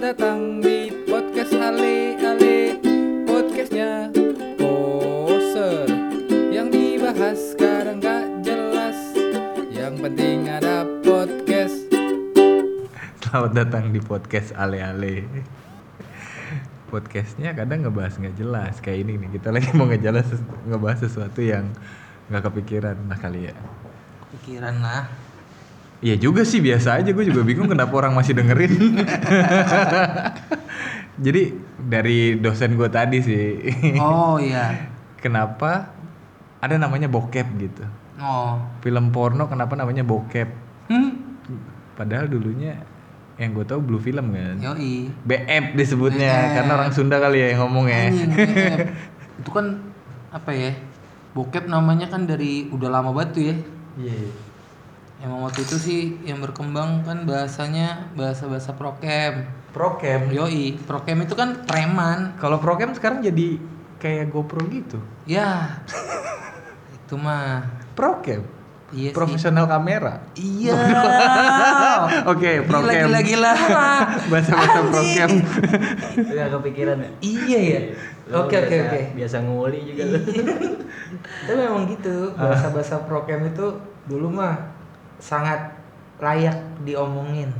datang di podcast Ale Ale Podcastnya poser Yang dibahas sekarang gak jelas Yang penting ada podcast Selamat datang di podcast Ale Ale. Podcastnya kadang ngebahas nggak jelas kayak ini nih kita lagi mau ngejelas ngebahas sesuatu yang nggak kepikiran nah kali ya. Pikiran lah Iya juga sih biasa aja gue juga bingung kenapa orang masih dengerin. Jadi dari dosen gue tadi sih. Oh iya kenapa ada namanya bokep gitu. Oh Film porno kenapa namanya bokep? hmm? Padahal dulunya yang gue tahu blue film kan. Yoi BF disebutnya BF. karena orang Sunda kali ya yang ngomong ya. Bokep. Itu kan apa ya Bokep namanya kan dari udah lama banget tuh ya Iya. Emang waktu itu sih yang berkembang kan bahasanya bahasa-bahasa prokem Prokem. Yoi, prokem itu kan preman Kalau prokem sekarang jadi kayak GoPro gitu. Ya Itu mah Prokem. Iya sih Profesional kamera. Iya Oke, Gila prokem. gila gila Bahasa-bahasa Anjing. prokem. Gak kepikiran ya? Iya ya Oke oke oke Biasa nguli juga lu. Tapi memang gitu Bahasa-bahasa prokem itu dulu mah Sangat layak diomongin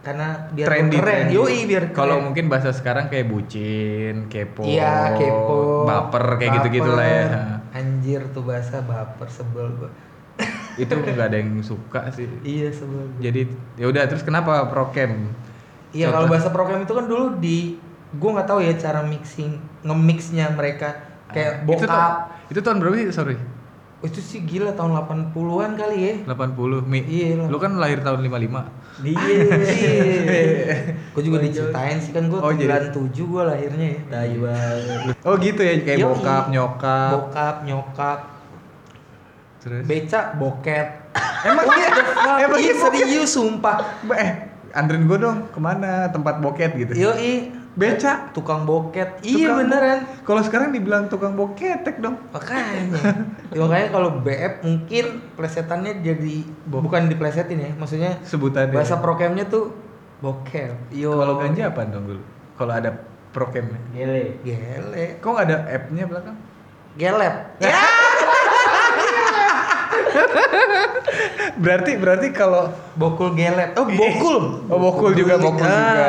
Karena biar Trendy, keren trendy. Yoi biar Kalau mungkin bahasa sekarang kayak bucin, kepo, Iya kepo baper kayak gitu-gitu lah ya. Anjir tuh bahasa baper sebel gua Itu nggak ada yang suka sih. Iya sebel gua. Jadi ya udah terus kenapa prokem? Iya kalau bahasa program itu kan dulu di gua nggak tahu ya cara mixing nge-mixnya mereka kayak Ah, Itu, bokap. ta- itu tahun berapa sih? Sorry. Oh, itu sih gila tahun 80-an kali ya. 80 Mi. Iya, lah. Lu kan lahir tahun 55. Iya. gue juga diceritain sih kan gue Oh, 97 gue lahirnya ya. Tai banget. Oh gitu ya kayak Yoi. bokap, nyokap. Bokap, nyokap, Terus beca, boket. Emang iya? Emang iya iya serius sumpah. Eh anterin gue dong ke mana tempat boket gitu. Yoi, Beca. tukang boket. Iya Tukang- beneran. Kalau sekarang dibilang tukang boketek dong. Makanya. ya, makanya kalau BF mungkin plesetannya jadi Bo- bukan diplesetin ya, maksudnya Sebutannya. bahasa prokemnya tuh bokep. Yo. Kalau ganja apa dong dulu? Kalau ada prokemnya. Gile. Gele. Kok ada app-nya belakang? Gelep. Ya. Berarti berarti kalau Bokul gelep. Oh, bokul. Oh bokul juga bokul Ah. juga.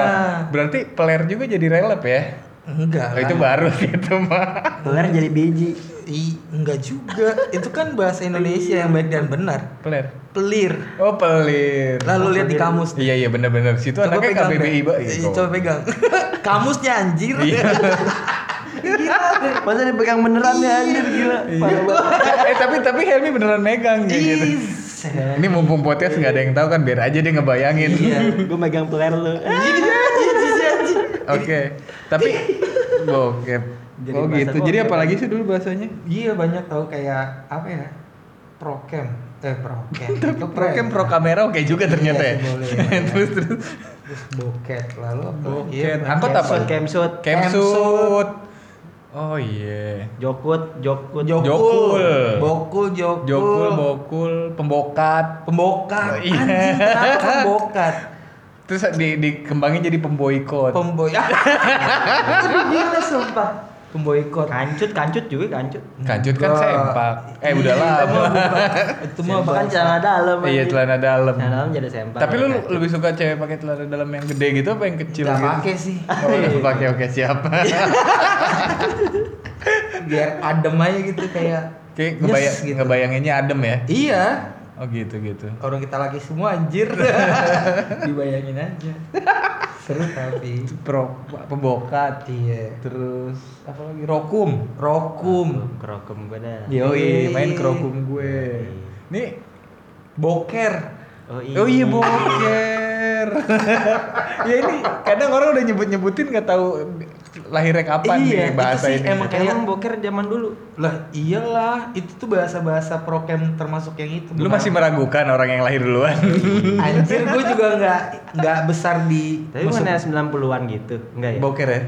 Berarti peler juga jadi relep ya? Enggak. Oh, itu baru sih itu mah. Kelar jadi biji. I, enggak juga. itu kan bahasa Indonesia yang baik dan benar. Peler. Pelir. Oh pelir. Lalu lihat di kamus. Iya iya benar-benar. Situ Coba anaknya pegang KBBI pak. Iya, Coba pegang. Kamusnya anjir. Iya. Masa dipegang beneran ya anjir gila. Parah banget. eh tapi tapi Helmi beneran megang kayak gitu. Ini mumpung podcast nggak ada yang tahu kan biar aja dia ngebayangin. Iya. Gue megang peler lu. Oke. Tapi bokep. Jadi oh gitu. Jadi apalagi sih dulu bahasanya? Iya banyak tahu kayak apa ya? Prokem. Eh prokem. Itu Prokem pro kamera oke juga ternyata Iya ya. terus terus. Terus boket lalu apa? Boket. Iya, Angkot apa? Camsut. Kemsut. Oh iya. Jokut, jokut. Jokul. Jokul. Bokul, jokul. Jokul, bokul, pembokat. Pembokat. Oh, iya. Anjing, pembokat? Terus di, dikembangin jadi pemboikot. Pemboy. Itu gila sumpah. Pemboikot. Kancut, kancut juga kancut. Kancut kan Enggak. sempak. Eh udah Iya, lah. Itu mah kan bahasa- celana dalam. Iya celana dalam. Celana dalam jadi sempak. Tapi lu Kancut. lebih suka cewek pakai celana dalam yang gede gitu apa yang kecil Nggak gitu? pakai sih. Oh, lu pakai oke siap. Biar adem aja gitu kayak. Kayak ngebayang, gitu. ngebayanginnya adem ya. Iya. Oh gitu gitu. Orang kita lagi semua anjir. Dibayangin aja. Seru tapi. Pro pembokat. Iya. Terus apa lagi? Rokum. Rokum. Kerokem gue dah. Yoi, Yoi. main kerokum gue. Nih, Boker. Oh iya. oh iya boker. ya ini kadang orang udah nyebut-nyebutin nggak tahu lahirnya kapan Iya, nih bahasa itu sih ini. emang kayak- Emang boker zaman dulu. Lah iyalah, itu tuh bahasa-bahasa prokem termasuk yang itu. Lu masih meragukan orang yang lahir duluan. Anjir gue juga nggak nggak besar di Tapi mana 90-an gitu. Enggak ya? boker ya?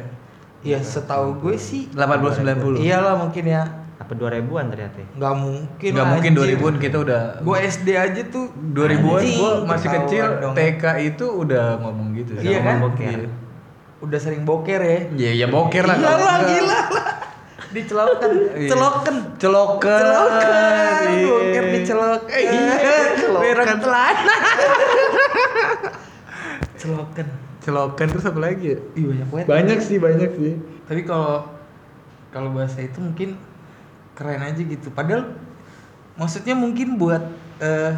Ya setahu gue sih 80 90. Iyalah mungkin ya Apa 2000-an ternyata ya? nggak mungkin Nggak mungkin anjir. 2000-an kita udah Gue SD aja tuh 2000-an anjing, gua masih kecil dong. TK itu udah ngomong gitu. Iya kan? Boker. Iya. udah sering boker ya. Iya, ya boker lah. Gila lah, gila lah. Dicelokan, Iya. celokan. Celokan. Celokan, Iya. boker dicelokan. Eh, iya, celokan. Celana. celokan. Celokan terus apa lagi ya? Ih banyak banget. Banyak sih, banyak sih. Tapi kalau kalau bahasa itu mungkin keren aja gitu. Padahal maksudnya mungkin buat eh,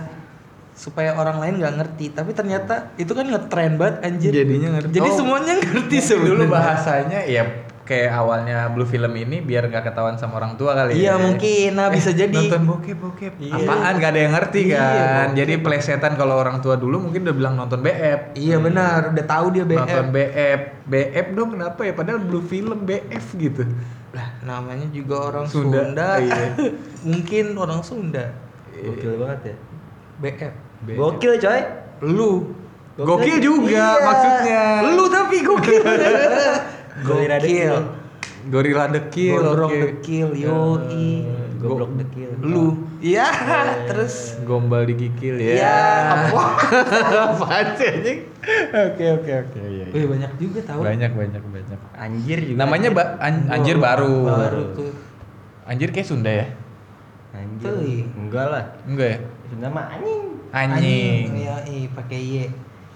supaya orang lain nggak ngerti. Tapi ternyata itu kan ngetren banget anjir. Jadinya ngerti. Jadi Oh, semuanya ngerti sebenarnya. dulu bahasanya ya kayak awalnya blue film ini biar nggak ketahuan sama orang tua kali Iya ya. mungkin. Nah bisa Eh, jadi. nonton bokep bokep Iya. apaan gak ada yang ngerti Iya, kan bokep. jadi plesetan kalau orang tua dulu mungkin udah bilang nonton BF Iya benar. Udah tahu dia BF. nonton BF BF dong kenapa ya padahal blue film BF gitu Lah namanya juga orang Sunda. Sunda. Iya. mungkin orang Sunda. Gokil banget ya. BF. BF. Gokil coy. Lu. gokil juga Iya. maksudnya Lu tapi gokil. Gokil. The kill Gondrong kill, yoi. Goblok dekil. Lu. Iya, terus gombal digigil ya Iya, apa? sih anjing oke oke oke iya iya. Wih, banyak juga tahu. banyak banyak banyak Anjir juga. namanya ba- an- anjir baru Baru tuh. anjir kayak Sunda ya Anjir. Tuh. Enggak lah. enggak ya Sunda mah anjing. anjing Iya, iya pakai Y.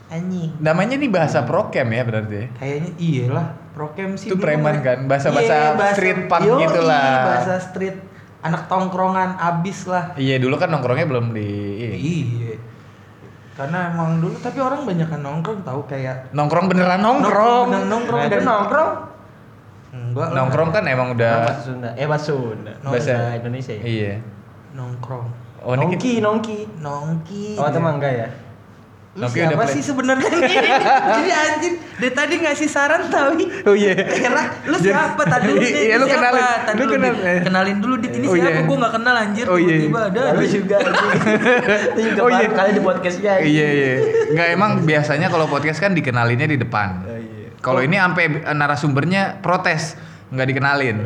Anjing. namanya nih bahasa prokem ya berarti ya? Kayaknya iyalah, prokem sih. Itu preman kan? Bahasa-bahasa Iya, street punk Yoi, gitu lah. Bahasa street anak tongkrongan abis lah. Iya dulu kan nongkrongnya belum di Iya. Karena emang dulu tapi orang banyak kan nongkrong tahu kayak nongkrong beneran nongkrong. bener nongkrong Nah, itu dan nongkrong. Enggak. Nongkrong kan emang Nah, udah bahasa Sunda. Eh bahasa Sunda. Bahasa- Bahasa Indonesia. ya? iya. Nongkrong. Oh nongki, nongki. Nongki. Oh, itu mah enggak ya? Lu udah siapa play- sih sebenarnya? Jadi anjing dari tadi ngasih saran tapi Oh iya. Heran, lu siapa tadi nih? Iya, lu kenalin. Tadi Lu kenal- eh. kenalin dulu dit ini Oh, siapa? iya. Gua nggak kenal anjir Oh, iya. tiba-tiba ada. Lalu aja. juga. Itu juga Oh, iya. kali di podcastnya. Iya iya. Enggak emang biasanya kalau podcast kan dikenalinnya di depan. Oh, iya. Kalau ini sampai narasumbernya protes nggak dikenalin.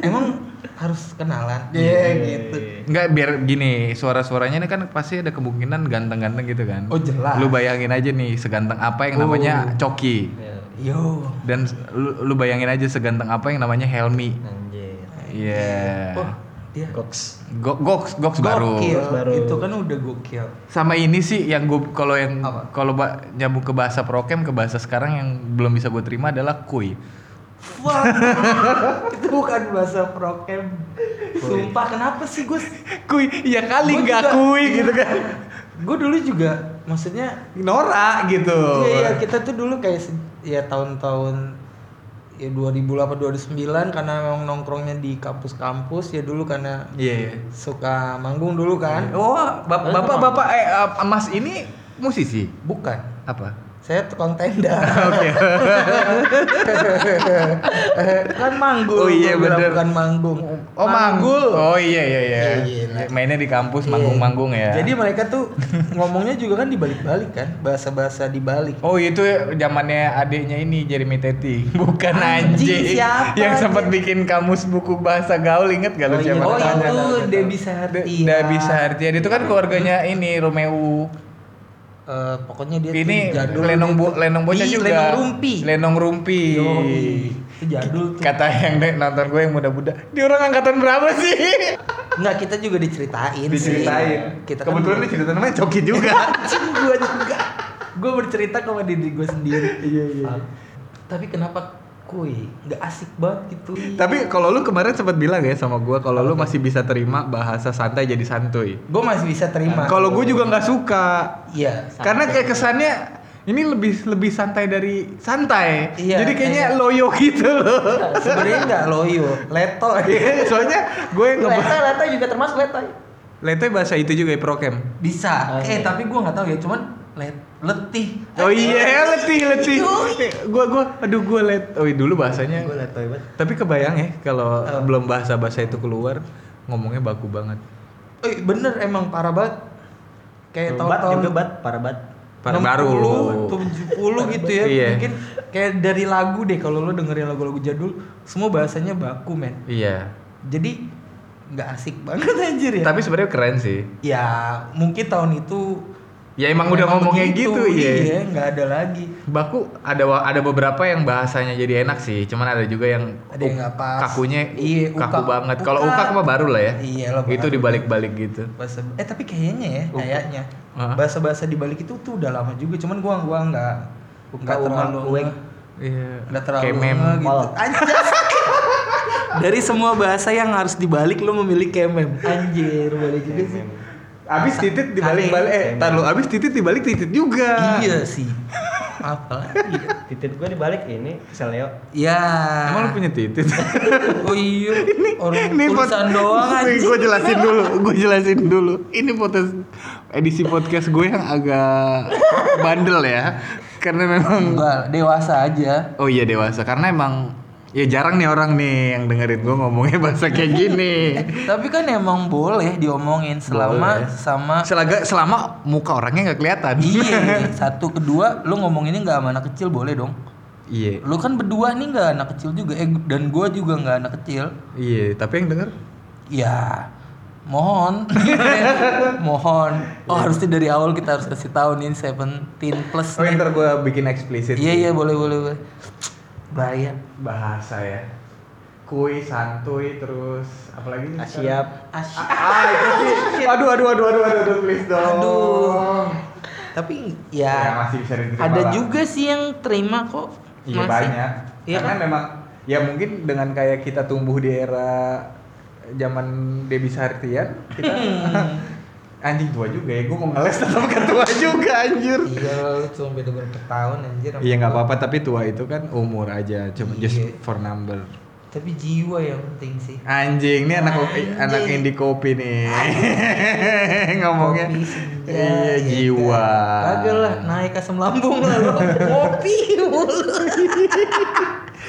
Emang harus kenalan. Iya gitu. Enggak biar gini suara-suaranya ini kan pasti ada kemungkinan ganteng-ganteng gitu kan. Oh, jelas. Lu bayangin aja nih seganteng apa yang namanya Oh. Coki. Iya. Yo. Dan lu, lu bayangin aja seganteng apa yang namanya Helmi. Anjir. Iya. Oh, dia Goks. Go- Goks, Goks baru. Gokil. Goks baru. Itu kan udah gokil. Sama ini sih yang gue kalau yang kalau nyambung ke bahasa prokem ke bahasa sekarang yang belum bisa gue terima adalah kuy. Wah, itu bukan bahasa prokem. Sumpah kenapa sih gue? Kuy, ya kali nggak kuy gitu kan. Gue dulu juga, maksudnya Norak gitu. Iya, iya kita tuh dulu kayak ya tahun-tahun ya 2008 2009 karena memang nongkrongnya di kampus-kampus ya dulu karena Iya. iya. suka manggung dulu kan. Oh, bap- bapak bapak eh eh, Mas ini musisi Bukan. apa? Saya tukang tenda. Oke. kan manggung. Oh iya, bener. Bukan manggung. Oh manggul. Oh iya iya iya. Gila. Mainnya di kampus Iya. manggung-manggung ya. Jadi mereka tuh ngomongnya juga kan dibalik-balik kan, bahasa-bahasa dibalik. Oh itu zamannya adiknya ini Jeremy Teti, bukan Anjing, anjing, siapa yang sempat bikin kamus buku bahasa gaul inget gak lu Oh, iya, siapa Oh itu. Debbie Sahartia. Udah bisa artian itu kan keluarganya ini Romeo. Eh, pokoknya dia Ini jadul Lenong gitu. bo, Lenong bocah Ih, juga. Lenong Rumpi. Lenong Rumpi. Yoi. Itu jadul tuh. Kata yang de- nonton gue yang muda-muda. Di orang angkatan berapa sih? Enggak, kita juga diceritain, Diceritain. sih. Kita kan Kebetulan ini cerita namanya Coki juga. Gua juga. Gua bercerita sama diri gue sendiri. Iya, iya. Tapi kenapa kuy? Nggak asik banget gitu. Tapi kalau lu kemarin sempat bilang ya sama gue kalau lu masih bisa terima bahasa santai jadi santuy. gue masih bisa terima. Kalau gue juga nggak suka. Iya. Karena kayak kesannya ini lebih lebih santai dari santai. Iya, Jadi kayaknya kayak- loyo gitu loh. Sebenarnya nggak loyo, leto. Iya, Soalnya gue yang ngebahas letoy juga termasuk letoy. Letoy bahasa itu juga ya prokem. Bisa. Oh, eh iya. tapi gue nggak tahu ya, cuman let letih. Oh iya, letih letih. Gua gua aduh gua let. Oh dulu bahasanya. Gue letoy banget. Tapi kebayang ya kalau Apa? belum bahasa-bahasa itu keluar ngomongnya baku banget. Eh bener emang parah banget. Kayak Bat tahun-tahun juga bat, parah bat. Par- baru. 60, 70 gitu ya. Iya. Mungkin kayak dari lagu deh kalau lo dengerin lagu-lagu jadul, semua bahasanya baku, men. Iya. Jadi nggak asik banget anjir ya. Tapi sebenarnya keren sih. ya mungkin tahun itu Ya emang udah Memang ngomongnya begitu, gitu iya. Iya, nggak ada lagi. Baku ada ada beberapa yang bahasanya jadi enak sih, cuman ada juga yang Ada yang nggak pas. kakunya Iya, kaku ukak- banget. Kalau ukak. ukak mah baru lah ya. Iya, lo Itu dibalik-balik gitu. Bahasa eh tapi kayaknya ya, Ukak. kayaknya. Bahasa-bahasa di balik itu tuh udah lama juga, cuman gua gua nggak nggak terlalu ueng. Iya. nggak terlalu nge gitu. Anjas. Dari semua bahasa yang harus dibalik lu memilih kemem. Anjir, boleh juga sih. Abis titit dibalik-balik eh Kemem. tar lu abis titit dibalik titit juga. Iya sih. Apa lagi? ya? Titit gue dibalik ini kesel Leo. Ya. Emang lu punya titit? Oh iya. Orang Ini tulisan doang anjing. Gue jelasin dulu, gue jelasin dulu. Ini podcast edisi podcast gue yang agak bandel ya. Karena memang Enggak, dewasa aja. Oh iya dewasa karena emang ya jarang nih orang nih yang dengerin gue ngomongnya bahasa kayak gini. Tapi kan emang boleh diomongin selama Boleh. sama Selaga, selama muka orangnya nggak kelihatan. Iya, satu kedua lu ngomonginnya nggak sama anak kecil boleh dong. Iya. Lu kan berdua nih nggak anak kecil juga, eh dan gua juga nggak anak kecil. Iya, tapi yang denger Ya, mohon, mohon. Oh harusnya dari awal kita harus kasih tahu nih 17 plus. Oh, nih. ntar gue bikin eksplisit. Iya iya boleh boleh boleh. Bahaya. Bahasa ya. Kui, santuy, terus apalagi nih? Asyap. Asyik. Ah, itu sih. Aduh, aduh, aduh, aduh, aduh, aduh, please dong. Aduh. Tapi Ya, ya, masih bisa diterima ada lah. juga sih yang terima kok. Iya banyak. Iya Karena kan? memang ya mungkin dengan kayak kita tumbuh di era zaman Debbie Sartian, kita anjing tua juga ya. Gue mau ngeles tetap ketua juga anjir. Iya, lu cuma beda berapa tahun anjir. Iya nggak apa-apa tapi tua itu kan umur aja, cuma just Iya. for number. Tapi jiwa yang penting sih. Anjing, ini anak Anjing. anak indie kopi nih. Ngomongnya. Kopi senja, Iya, ya jiwa. kan? Kagak lah, naik asam lambung lah lu. Kopi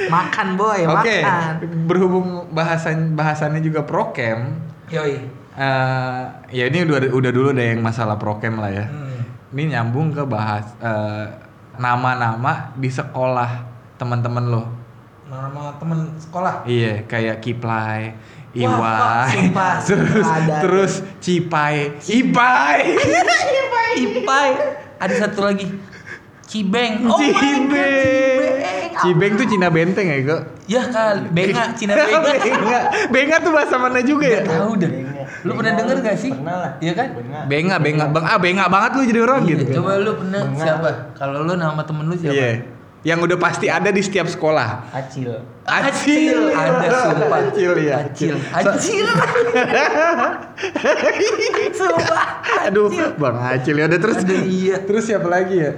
makan boy, Oke, makan. berhubung bahasan bahasannya juga prokem, Yoi. Eh ya ini udah udah dulu deh yang masalah prokem lah ya. Hmm. Ini nyambung ke bahas eh, nama-nama di sekolah teman-teman lo. Nama temen sekolah. Iya, kayak Wah, Iwai, sumpah, terus ada. terus Cipai, Ipai, Ipai. Ada satu lagi. Cibeng. Oh my God, Cibeng. Cibeng. Cibeng tuh Cina Benteng ya, kok? Ya kali, benga, Cina benga. Benga. Benga tuh bahasa mana juga ya? Gak tahu deh. Benga. Lu pernah denger gak sih? pernah lah. Iya kan? Benga. Benga, bang, ah benga banget lu jadi orang Iya, gitu. Coba lu pernah Benga. siapa? Kalau lu nama temen lu siapa? Iya. Yang udah pasti ada di setiap sekolah. Acil. Acil. Ada sumpah. Acil ya. Acil. Acil. sumpah. Aduh, Bang Acil ya udah terus. Aduh, iya. Terus siapa lagi ya?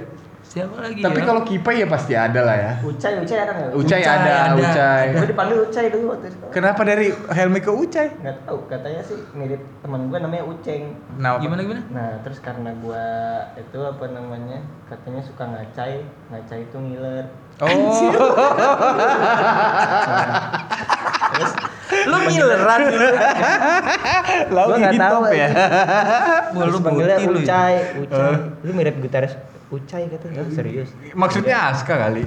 Siapa lagi Tapi ya? kalau Kipai ya pasti ada lah ya. Ucai, Ucai ada nggak? Ucai, Ucai ada, ada. Ucai. Gue dipanggil Ucai dulu waktu itu. Kenapa dari Helmi ke Ucai? Nggak tahu, katanya sih mirip teman gue namanya Uceng. Nah, gimana gimana? Nah, terus karena gua itu apa namanya? Katanya suka ngacai, ngacai itu ngiler. Oh, Terus Lu mileran dulu. lau gua nggak tahu ya. Wah, lu panggilnya lu ya. Ucai, Ucai. Lu mirip gitaris Ucai katanya. Oh, serius. Maksudnya Aska kali.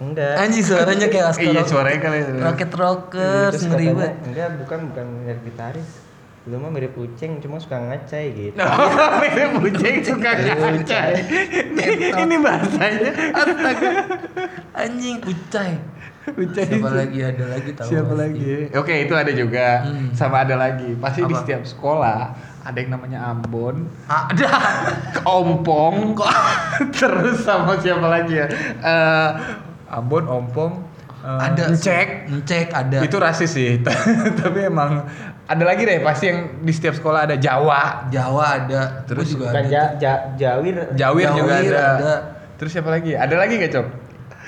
Enggak. Anjing suaranya kayak Aska. Iya, Rock- suaranya kali. Rocket Rockers Terus ngeri banget. Enggak, bukan bukan mirip gitaris. Lu mah mirip kucing, cuma suka ngacai gitu. Oh, mirip kucing suka ngacai. Ini bahasanya. Astaga. Anjing Ucai. Ucai. Siapa lagi ada lagi tahu. Siapa pasti. lagi? Oke, itu ada juga. Hmm. Sama ada lagi. Pasti di setiap sekolah ada yang namanya Ambon, Ada. Ompong, terus sama siapa lagi ya? Eh, Ambon, Ompong, eh, Ada Cek. Cek ada. Itu rasis sih, tapi emang ada lagi deh pasti yang di setiap sekolah ada Jawa, Jawa ada. Terus Gua juga ada. ja, ja, Jawir. Jawir, juga Jawir ada. ada. Terus siapa lagi? Ada lagi gak Cok?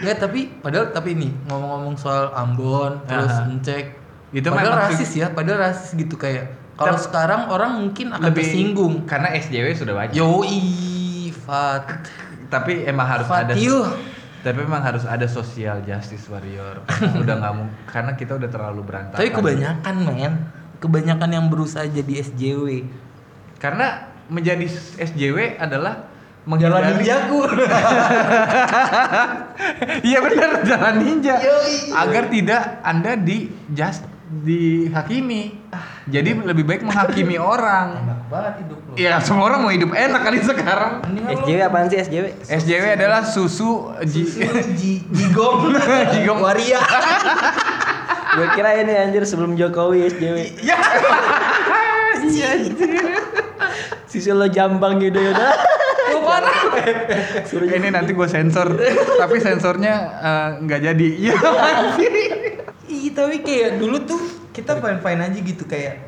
Ya tapi padahal tapi ini ngomong-ngomong soal Ambon terus Aha. Encek Itu padahal memang rasis ya, padahal rasis gitu kayak kalau sekarang orang mungkin akan tersinggung. karena SJW sudah banyak. Yoi, Fat. Tapi emang harus ada Fatih. Tapi memang harus ada social justice warrior. udah nggak mau karena kita udah terlalu berantakan. Tapi kebanyakan men, kebanyakan yang berusaha jadi SJW. Karena menjadi SJW adalah Jalan menghindari- ninjaku. Iya benar jalan ninja. Yoi. Agar tidak Anda di just dihakimi. Jadi lebih baik menghakimi orang. Banget hidup lu. Iya, semua orang mau hidup enak kali sekarang. SJW apaan sih SJW? SJW adalah susu susu ji jigong. Jigong. waria. Gue kira ini anjir sebelum Jokowi SJW. Ya. Iya. Susu lo jambang gitu ya udah. Parah. Ini nanti gue sensor, tapi sensornya eh, nggak jadi. Iya. Iya tapi kayak dulu tuh kita fine fine aja gitu kayak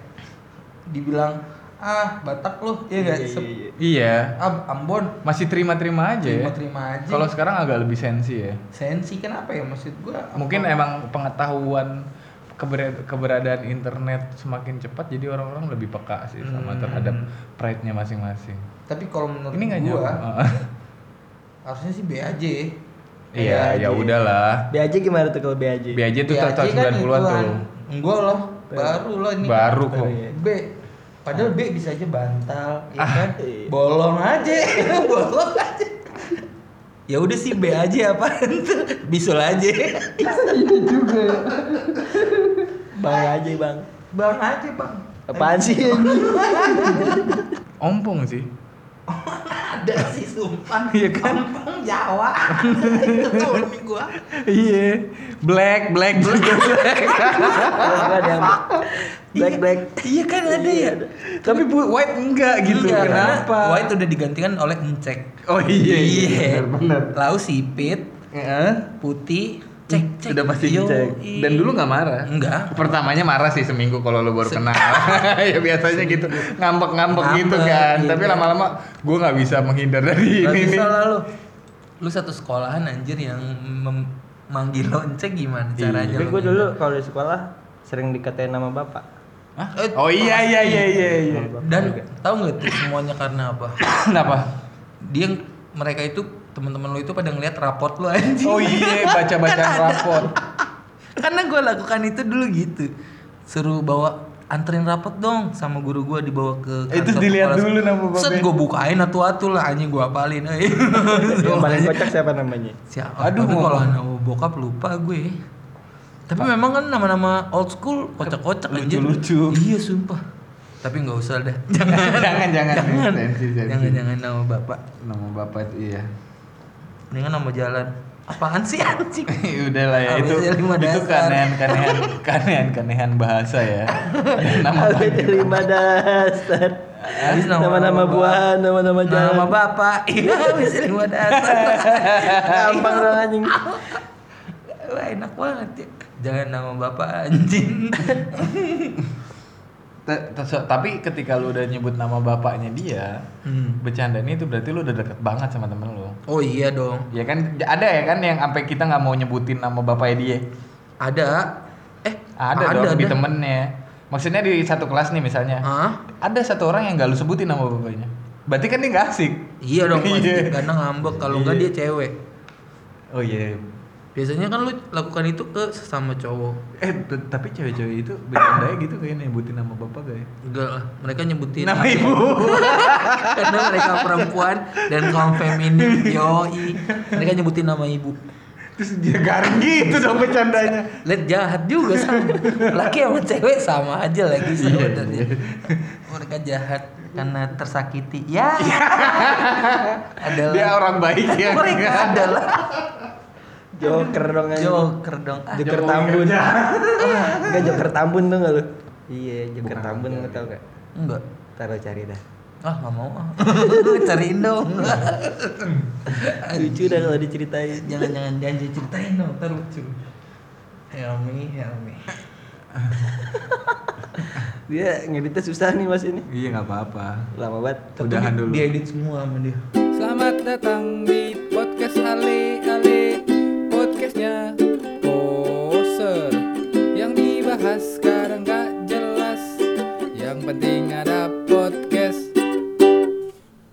dibilang ah Batak lo ya gak Iya, iya, iya. Iya. ah Ambon Masih terima-terima aja ya. terima terima aja Kalau sekarang agak lebih sensi ya. sensi kenapa ya maksud gua Mungkin apa- emang pengetahuan keber- keberadaan internet semakin cepat jadi orang-orang lebih peka sih sama Hmm. terhadap pride-nya masing-masing. tapi kalau menurut Ini nggak gua jauh. harusnya sih B aja Iya, ya udahlah. BAJ gimana tuh kalau BAJ? B aja tuh B tahun aja kan 90-an ituan. tuh. enggak lah baru lah ini Baru kok. Iya. B padahal B bisa aja bantal ya Ah. kan Iya. bolong aja bolong aja ya udah sih B aja apa bisul aja Bang aja bang. bang aja bang Apaan sih? Ompong sih. ada sih sumpah Iya kan? Kampung Jawa itu gua Iya. Black, black, black, black. Ada black black. iya kan ada ya Tapi bu, white enggak gitu. Iya, karena Kenapa? White udah digantikan oleh encek Oh iya, iya. benar. lalu sipit Heeh. putih cek cek Udah pasti Yo, dicek. Dan dulu nggak marah. enggak Pertamanya marah sih seminggu kalau lu baru kenal. ya biasanya gitu ngambek-ngambek gitu Ngambek, kan. iya. Tapi lama-lama gue nggak bisa menghindar dari Gak ini. bisa nih. lah lu lu satu sekolahan anjir yang manggil lo encek gimana Iya. caranya Tapi lo gue dulu kalau di sekolah sering dikatain nama bapak. Hah? Eh, Oh iya iya iya iya iya. dan tahu nggak tuh semuanya karena apa Kenapa? dia mereka itu teman-teman lo itu pada ngeliat raport lo anjing Oh iya baca-baca raport. karena gue lakukan itu dulu gitu suruh bawa anterin rapot dong sama guru gue dibawa ke Itu dilihat dulu nama babe. set gue bukain atu-atu lah anjing gue apalin eh. Yang paling kocak siapa namanya? siapa Aduh, kalau nama bokap lupa gue tapi memang kan nama-nama old school kocak-kocak anjir Lucu-lucu. iya sumpah tapi nggak usah dah jangan jangan jangan jangan sensi, sensi. jangan jangan nama bapak Nama bapak itu iya. mendingan nama jalan apaan sih anjing Udah lah ya itu lima itu dasar. kanehan kanehan kanehan kanehan bahasa ya. nama Ada lima dasar. Habis nama- Nama-nama nama- buahan, nama-nama jalan. nama bapak iya bisa lima dasar Gampang dong anjing. Wah enak banget ya jangan nama bapak anjing Ta- ta- Tapi ketika lu udah nyebut nama bapaknya dia, hmm. bercandanya itu berarti lu udah deket banget sama temen lu. oh iya dong Ya kan ada ya kan yang sampai kita nggak mau nyebutin nama bapaknya dia. ada eh Ada, dong di dah. temennya. Maksudnya di satu kelas nih misalnya. Hah? Ada satu orang yang gak lu sebutin nama bapaknya. Berarti kan dia gak asik. Iya dong pasti Iya. karena ngambek kalau Iya. dia cewek. Oh iya. Biasanya kan lu lakukan itu ke sesama cowok. Eh tapi cewek-cewek itu bercandanya gitu kayak nyebutin nama bapak gak ya? Enggak lah, mereka nyebutin Nama ibu. karena mereka perempuan dan kaum feminim. Yoi. Mereka nyebutin nama ibu. Terus dia garing gitu dong bercandanya. Lihat jahat juga sama. Laki sama cewek sama aja lagi Iya, sebenarnya. Mereka jahat karena tersakiti. Ya. adalah Dia orang baik ya. mereka adalah Joker dong anjing. joker dong. Ah, Joker Jokowi Tambun. Enggak Joker Tambun tuh enggak lu? Iya, Joker Bukan. Tambun enggak tahu enggak? Enggak. Taruh cari dah. Ah, nggak mau ah. Cariin dong. Lucu dah kalau diceritain. jangan jangan jangan ceritain dong, ntar lucu. Help me, help me. Dia ngeditnya susah nih Mas ini. Iya nggak apa-apa. Lama banget. Udahan dulu. Dia edit semua sama dia. Selamat datang di podcast Ale Ale Podcastnya Poser Yang dibahas sekarang gak